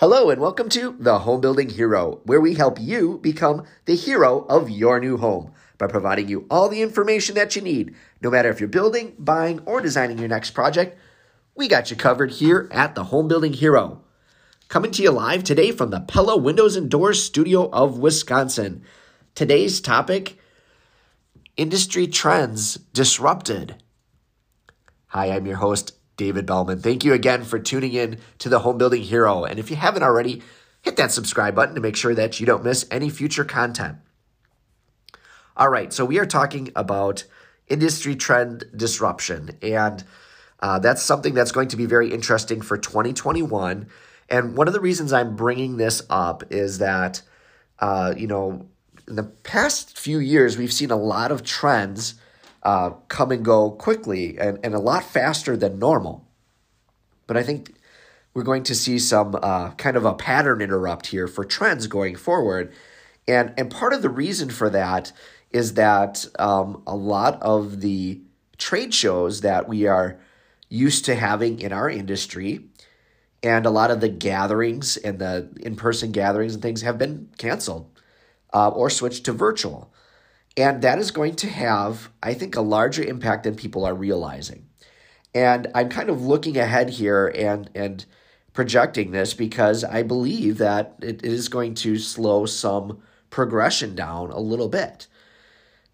Hello, and welcome to The Home Building Hero, where we help you become the hero of your new home by providing you all the information that you need. No matter if you're building, buying, or designing your next project, we got you covered here at The Home Building Hero. Coming to you live today from the Pella Windows and Doors studio of Wisconsin. Today's topic Industry Trends Disrupted. Hi, I'm your host, David Bellman. Thank you again for tuning in to the Home Building Hero. And if you haven't already, hit that subscribe button to make sure that you don't miss any future content. All right, so we are talking about industry trend disruption, and uh, that's something that's going to be very interesting for 2021. And one of the reasons I'm bringing this up is that, uh, you know, in the past few years, we've seen a lot of trends uh, come and go quickly and, and a lot faster than normal. But I think we're going to see some uh, kind of a pattern interrupt here for trends going forward. And, and part of the reason for that is that um, a lot of the trade shows that we are used to having in our industry and a lot of the gatherings and the in person gatherings and things have been canceled uh, or switched to virtual. And that is going to have, I think, a larger impact than people are realizing. And I'm kind of looking ahead here and and projecting this because I believe that it is going to slow some progression down a little bit.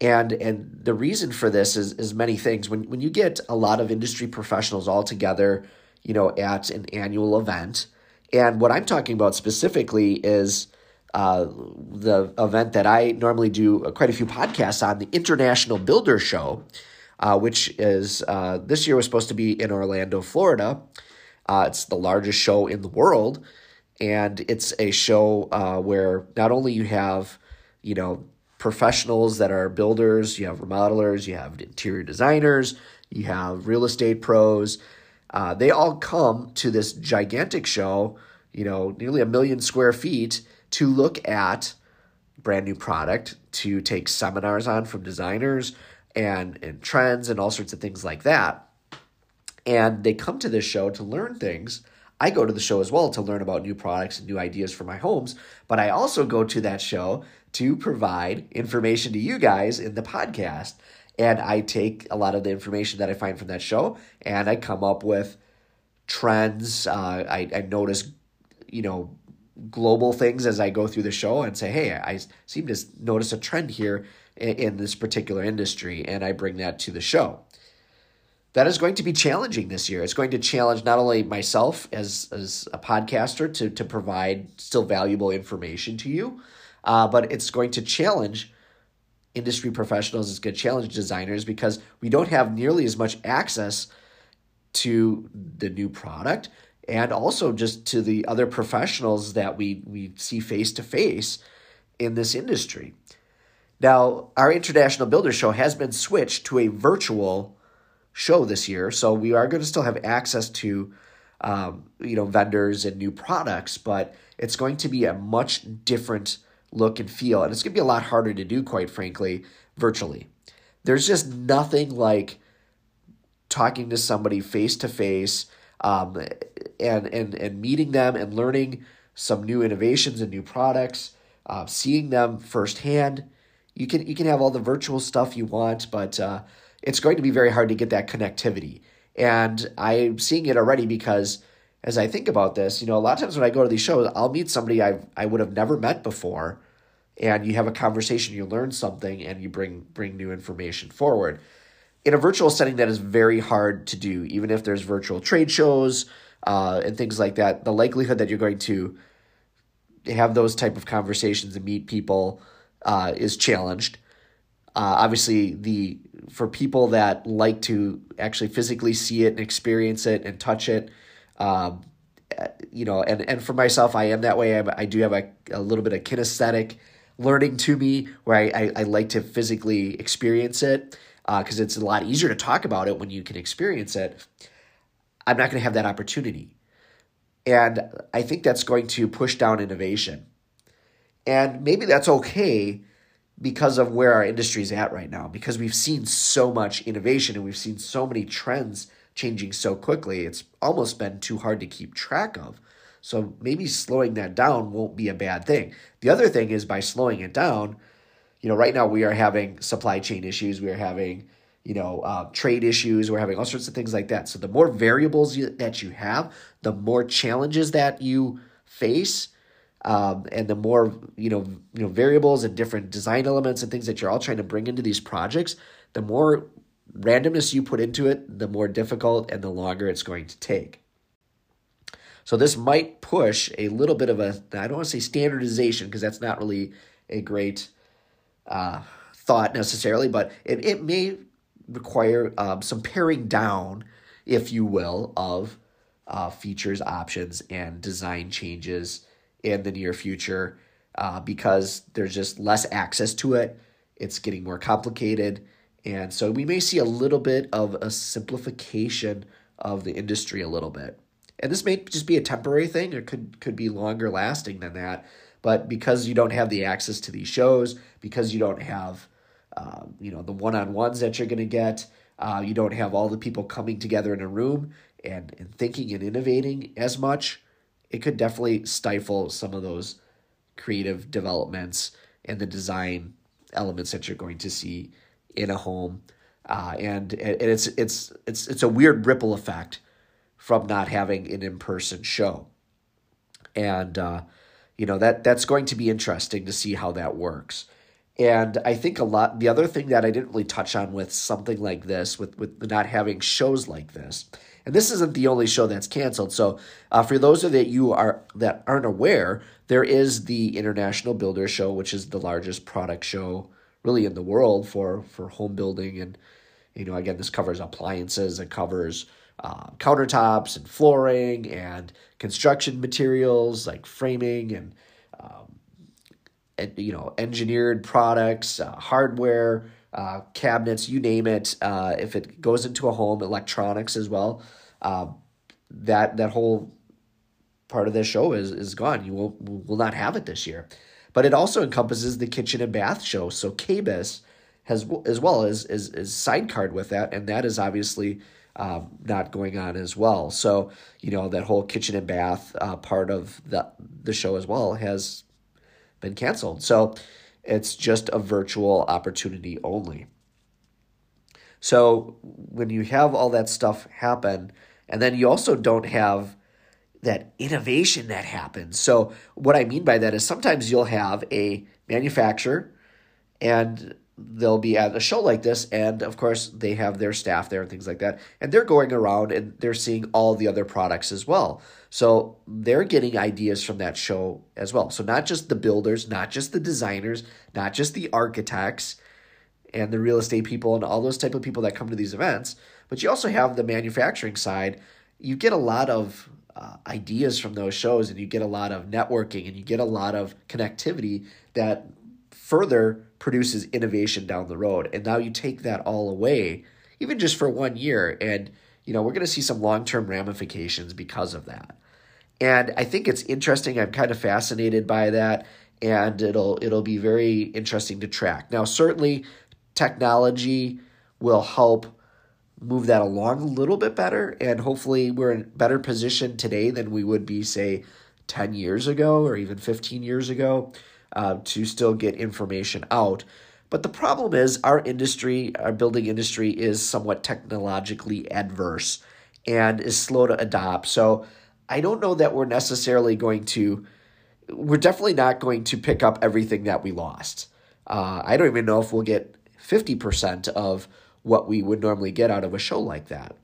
And and the reason for this is is many things. When when you get a lot of industry professionals all together, you know, at an annual event, and what I'm talking about specifically is uh, the event that I normally do quite a few podcasts on, the International Builder Show, uh, which is uh, this year was supposed to be in Orlando, Florida. Uh, it's the largest show in the world, and it's a show uh, where not only you have, you know, professionals that are builders, you have remodelers, you have interior designers, you have real estate pros. Uh, they all come to this gigantic show, you know, nearly a million square feet to look at brand new product, to take seminars on from designers and, and trends and all sorts of things like that. And they come to this show to learn things. I go to the show as well to learn about new products and new ideas for my homes, but I also go to that show to provide information to you guys in the podcast. And I take a lot of the information that I find from that show and I come up with trends. Uh, I, I notice, you know, global things as I go through the show and say, hey, I seem to notice a trend here in, this particular industry, and I bring that to the show. That is going to be challenging this year. It's going to challenge not only myself as, as a podcaster to, to provide still valuable information to you, uh, but it's going to challenge industry professionals. It's going to challenge designers because we don't have nearly as much access to the new product and also just to the other professionals that we, we see face to face in this industry. Now, our International Builder Show has been switched to a virtual show this year, so we are going to still have access to um, you know vendors and new products, but it's going to be a much different look and feel, and it's going to be a lot harder to do, quite frankly, virtually. There's just nothing like talking to somebody face to face um, and, and, and meeting them and learning some new innovations and new products, uh, seeing them firsthand. You can, you can have all the virtual stuff you want, but uh, it's going to be very hard to get that connectivity. And I'm seeing it already because as I think about this, you know, a lot of times when I go to these shows, I'll meet somebody I I would have never met before, and you have a conversation, you learn something, and you bring bring new information forward in a virtual setting that is very hard to do even if there's virtual trade shows uh, and things like that the likelihood that you're going to have those type of conversations and meet people uh, is challenged. Uh, obviously the for people that like to actually physically see it and experience it and touch it um, you know and, and for myself i am that way. I, I do have a, a little bit of kinesthetic learning to me where I, I, I like to physically experience it because uh, it's a lot easier to talk about it when you can experience it. I'm not going to have that opportunity. And I think that's going to push down innovation. And maybe that's okay because of where our industry is at right now, because we've seen so much innovation and we've seen so many trends changing so quickly. It's almost been too hard to keep track of. So maybe slowing that down won't be a bad thing. The other thing is by slowing it down, you know, right now we are having supply chain issues. We are having, you know, uh, trade issues. We're having all sorts of things like that. So the more variables you, that you have, the more challenges that you face, um, and the more you know, you know, variables and different design elements and things that you're all trying to bring into these projects, the more randomness you put into it, the more difficult and the longer it's going to take. So this might push a little bit of a I don't want to say standardization because that's not really a great uh, thought necessarily, but it, it may require um, some paring down, if you will, of uh, features, options, and design changes in the near future uh, because there's just less access to it. It's getting more complicated. And so we may see a little bit of a simplification of the industry a little bit. And this may just be a temporary thing It could, could be longer lasting than that. But because you don't have the access to these shows, because you don't have uh, you know the one-on-ones that you're going to get, uh, you don't have all the people coming together in a room and, and thinking and innovating as much, it could definitely stifle some of those creative developments and the design elements that you're going to see in a home. Uh, and, and it's it's it's it's a weird ripple effect from not having an in-person show. And uh, you know that that's going to be interesting to see how that works. And I think a lot the other thing that I didn't really touch on with something like this, with with not having shows like this, and this isn't the only show that's canceled. So uh, for those of that you are that aren't aware, there is the International Builder Show, which is the largest product show really in the world for for home building. And you know, again, this covers appliances, it covers uh, countertops and flooring and construction materials like framing and um, and, you know engineered products, uh, hardware uh, cabinets, you name it. Uh, if it goes into a home, electronics as well. Uh, that that whole part of this show is is gone. You will will not have it this year. But it also encompasses the kitchen and bath show. So KBIS has as well as is is sidecard with that, and that is obviously um, not going on as well. So you know that whole kitchen and bath uh, part of the the show as well has been canceled. So it's just a virtual opportunity only. So when you have all that stuff happen, and then you also don't have that innovation that happens. So what I mean by that is sometimes you'll have a manufacturer and they'll be at a show like this and of course they have their staff there and things like that and they're going around and they're seeing all the other products as well. So they're getting ideas from that show as well. So not just the builders not just the designers not just the architects and the real estate people and all those type of people that come to these events but you also have the manufacturing side. You get a lot of uh, ideas from those shows and you get a lot of networking and you get a lot of connectivity that further produces innovation down the road. And now you take that all away, even just for one year, and you know, we're going to see some long-term ramifications because of that. And I think it's interesting. I'm kind of fascinated by that, and it'll it'll be very interesting to track. Now, certainly, technology will help move that along a little bit better, and hopefully, we're in better position today than we would be, say, ten years ago or even fifteen years ago uh, to still get information out. But the problem is, our industry, our building industry, is somewhat technologically adverse and is slow to adopt. So I don't know that we're necessarily going to, we're definitely not going to pick up everything that we lost. Uh, I don't even know if we'll get 50% of what we would normally get out of a show like that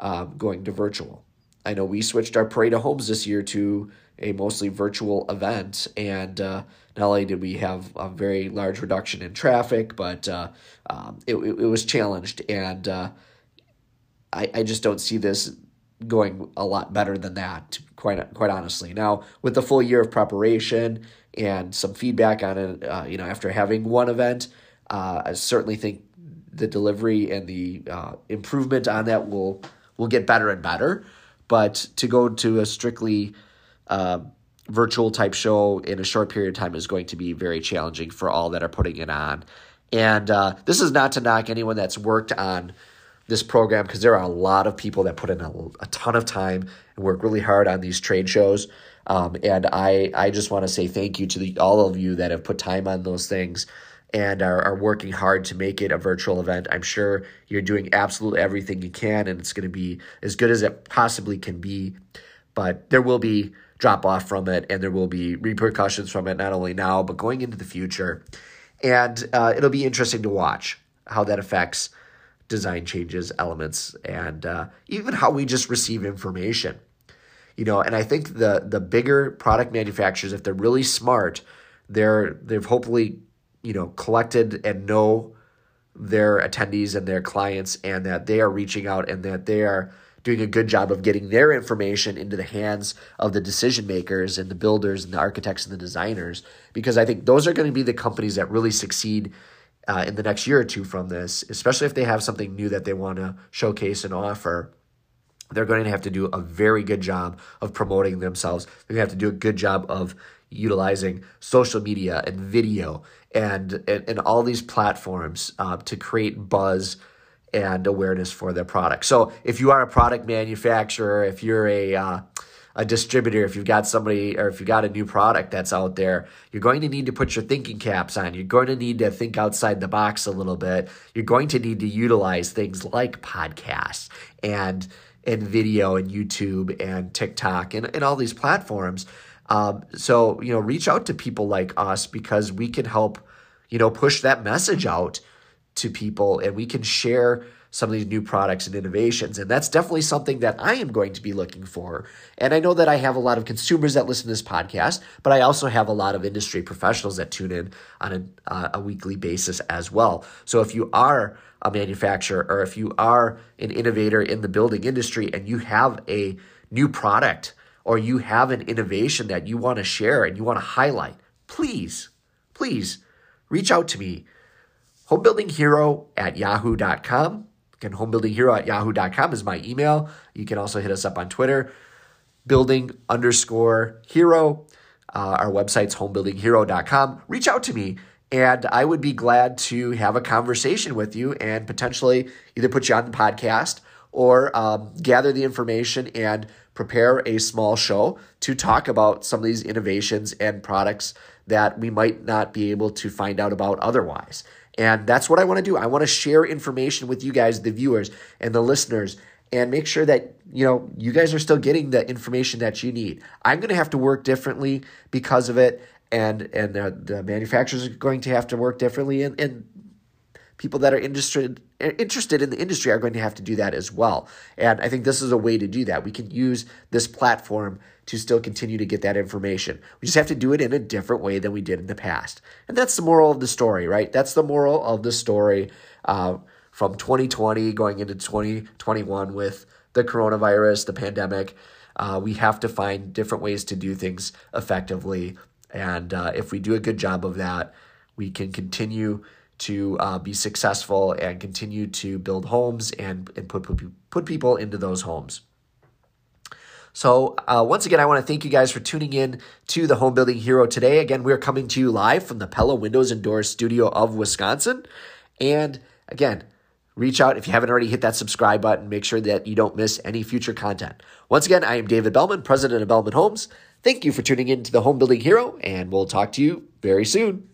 um, going to virtual. I know we switched our parade of homes this year to a mostly virtual event, and uh, not only did we have a very large reduction in traffic, but uh, um, it, it, was challenged, and uh, I, I just don't see this going a lot better than that, quite quite honestly. Now, with the full year of preparation and some feedback on it, uh, you know, after having one event, uh, I certainly think the delivery and the uh, improvement on that will will get better and better. But to go to a strictly uh, virtual type show in a short period of time is going to be very challenging for all that are putting it on. And uh, this is not to knock anyone that's worked on this program because there are a lot of people that put in a, a, ton of time and work really hard on these trade shows. Um, and I, I just want to say thank you to the, all of you that have put time on those things and are, are working hard to make it a virtual event. I'm sure you're doing absolutely everything you can, and it's going to be as good as it possibly can be. But there will be drop off from it, and there will be repercussions from it, not only now, but going into the future. And uh, it'll be interesting to watch how that affects design changes, elements, and uh, even how we just receive information you know and i think the the bigger product manufacturers if they're really smart they're they've hopefully you know collected and know their attendees and their clients and that they are reaching out and that they are doing a good job of getting their information into the hands of the decision makers and the builders and the architects and the designers because i think those are going to be the companies that really succeed uh, in the next year or two from this especially if they have something new that they want to showcase and offer they're going to have to do a very good job of promoting themselves. They're going to have to do a good job of utilizing social media and video and and, and all these platforms uh, to create buzz and awareness for their product. So if you are a product manufacturer, if you're a uh, a distributor, if you've got somebody or if you've got a new product that's out there, you're going to need to put your thinking caps on. You're going to need to think outside the box a little bit. You're going to need to utilize things like podcasts and and video and YouTube and TikTok and, and all these platforms. Um, so, you know, reach out to people like us because we can help, you know, push that message out to people and we can share some of these new products and innovations. And that's definitely something that I am going to be looking for. And I know that I have a lot of consumers that listen to this podcast, but I also have a lot of industry professionals that tune in on a, uh, a weekly basis as well. So if you are a manufacturer or if you are an innovator in the building industry and you have a new product or you have an innovation that you want to share and you want to highlight, please, please reach out to me. Homebuildinghero at yahoo.com. Again, homebuildinghero at yahoo.com is my email. You can also hit us up on Twitter, building underscore hero. Uh, our website's homebuildinghero.com. Reach out to me and I would be glad to have a conversation with you and potentially either put you on the podcast or um, gather the information and prepare a small show to talk about some of these innovations and products that we might not be able to find out about otherwise. And that's what I want to do. I want to share information with you guys, the viewers and the listeners, and make sure that you know you guys are still getting the information that you need. I'm going to have to work differently because of it and and the, the manufacturers are going to have to work differently and, and people that are interested interested in the industry are going to have to do that as well. And i think this is a way to do that. We can use this platform to still continue to get that information. We just have to do it in a different way than we did in the past. And that's the moral of the story right? That's the moral of the story uh, from 2020 going into 2021 with the coronavirus the pandemic. Uh, we have to find different ways to do things effectively. And uh, if we do a good job of that, we can continue to uh, be successful and continue to build homes and, and put, put, put people into those homes. So, uh, once again, I want to thank you guys for tuning in to the Home Building Hero today. Again, we're coming to you live from the Pella Windows and Doors studio of Wisconsin. And again, reach out if you haven't already hit that subscribe button. Make sure that you don't miss any future content. Once again, I am David Bellman, president of Bellman Homes. Thank you for tuning in to the Home Building Hero, and we'll talk to you very soon.